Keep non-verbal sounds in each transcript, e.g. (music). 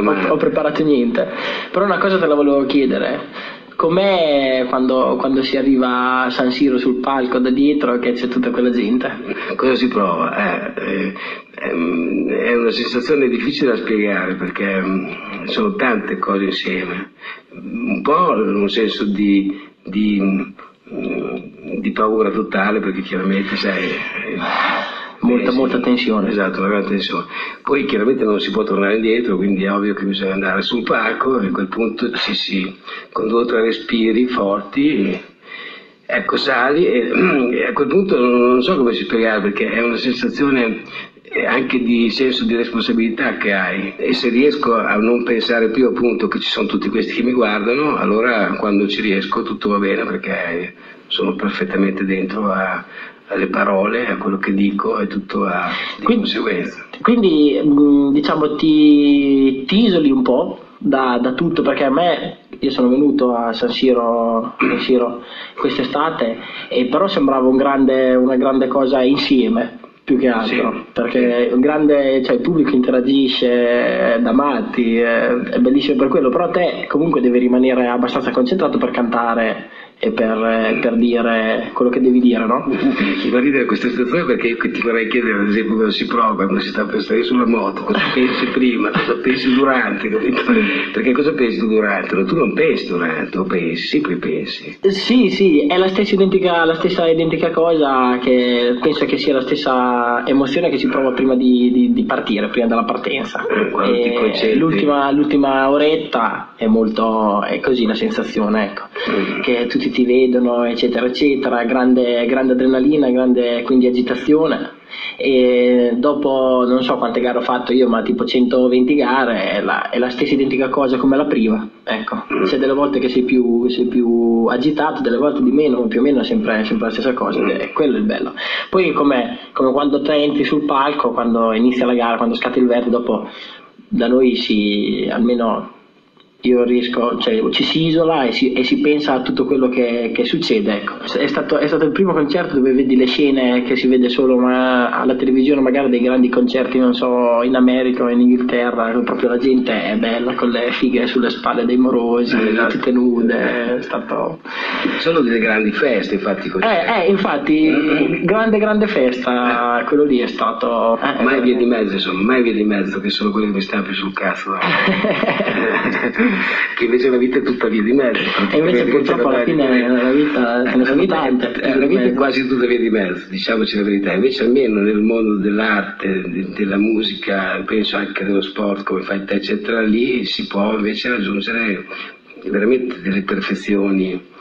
ho, ho preparato niente. Però una cosa te la volevo chiedere. Com'è quando, quando, si arriva a San Siro sul palco da dietro che c'è tutta quella gente? Cosa si prova? Eh, eh, è una sensazione difficile da spiegare perché mm, sono tante cose insieme. Un po' un senso di, di, mm, di paura totale perché chiaramente sai molta, molta tensione. Esatto, una grande tensione. Poi chiaramente non si può tornare indietro, quindi è ovvio che bisogna andare sul palco e a quel punto ci si, con due o tre respiri forti, ecco, sali e, e a quel punto non so come si spiegare perché è una sensazione anche di senso di responsabilità che hai e se riesco a non pensare più appunto che ci sono tutti questi che mi guardano allora quando ci riesco tutto va bene perché sono perfettamente dentro a, alle parole, a quello che dico e tutto a, di quindi, conseguenza. Quindi mm, diciamo ti, ti isoli un po' da, da, tutto perché a me, io sono venuto a San Siro, San Siro quest'estate e però sembrava un grande, una grande cosa insieme più che altro, sì, perché sì. Grande, cioè, il pubblico interagisce da matti, è, è bellissimo per quello, però te comunque devi rimanere abbastanza concentrato per cantare e per, per, dire quello che devi dire, no? Mi fa ridere questa situazione perché ti vorrei chiedere, ad esempio, come si prova quando si sta per stare sulla moto, cosa (laughs) pensi prima, cosa pensi durante, capito? Perché cosa pensi durante? Tu non pensi durante, o pensi, poi pensi. Sì, sì, è la stessa identica, la stessa identica cosa che penso che sia la stessa emozione che si prova prima di, di, di partire, prima della partenza. Eh, l'ultima, l'ultima, oretta è molto, è così la sensazione, ecco, mm. che tutti tutti ti vedono, eccetera, eccetera, grande, grande adrenalina, grande quindi agitazione. E dopo non so quante gare ho fatto io, ma tipo 120 gare, è la, è la stessa identica cosa come la prima. Ecco, c'è delle volte che sei più, sei più agitato, delle volte di meno, ma più o meno è sempre, sempre la stessa cosa, ed è quello il bello. Poi come, come quando te entri sul palco, quando inizia la gara, quando scatta il verde, dopo da noi si almeno io riesco, cioè, ci si isola e si, e si, pensa a tutto quello che, che succede. Ecco. È, stato, è, stato, il primo concerto dove vedi le scene che si vede solo ma, alla televisione, magari dei grandi concerti, non so, in America o in Inghilterra, proprio la gente è bella con le fighe sulle spalle dei morosi, esatto. tutte nude. È stato... Sono delle grandi feste, infatti. Eh, eh, infatti, grande, grande festa, quello lì è stato. Eh, mai via di mezzo, insomma, mai via di mezzo, che sono quelli che mi stanno più sul cazzo. (laughs) (laughs) che invece la vita è tutta via di mezzo. E invece purtroppo alla fine la vita ce (laughs) ne sono tante. La vita è quasi tutta via di mezzo, diciamoci la verità. Invece almeno nel mondo dell'arte, de, della musica, penso anche dello sport come fai te, eccetera, lì si può invece raggiungere veramente delle perfezioni.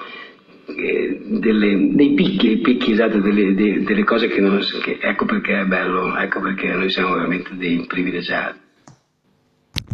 Eh, delle, dei picchi, dei picchi esatto, delle, delle, delle cose che non che, ecco perché è bello, ecco perché noi siamo veramente dei privilegiati.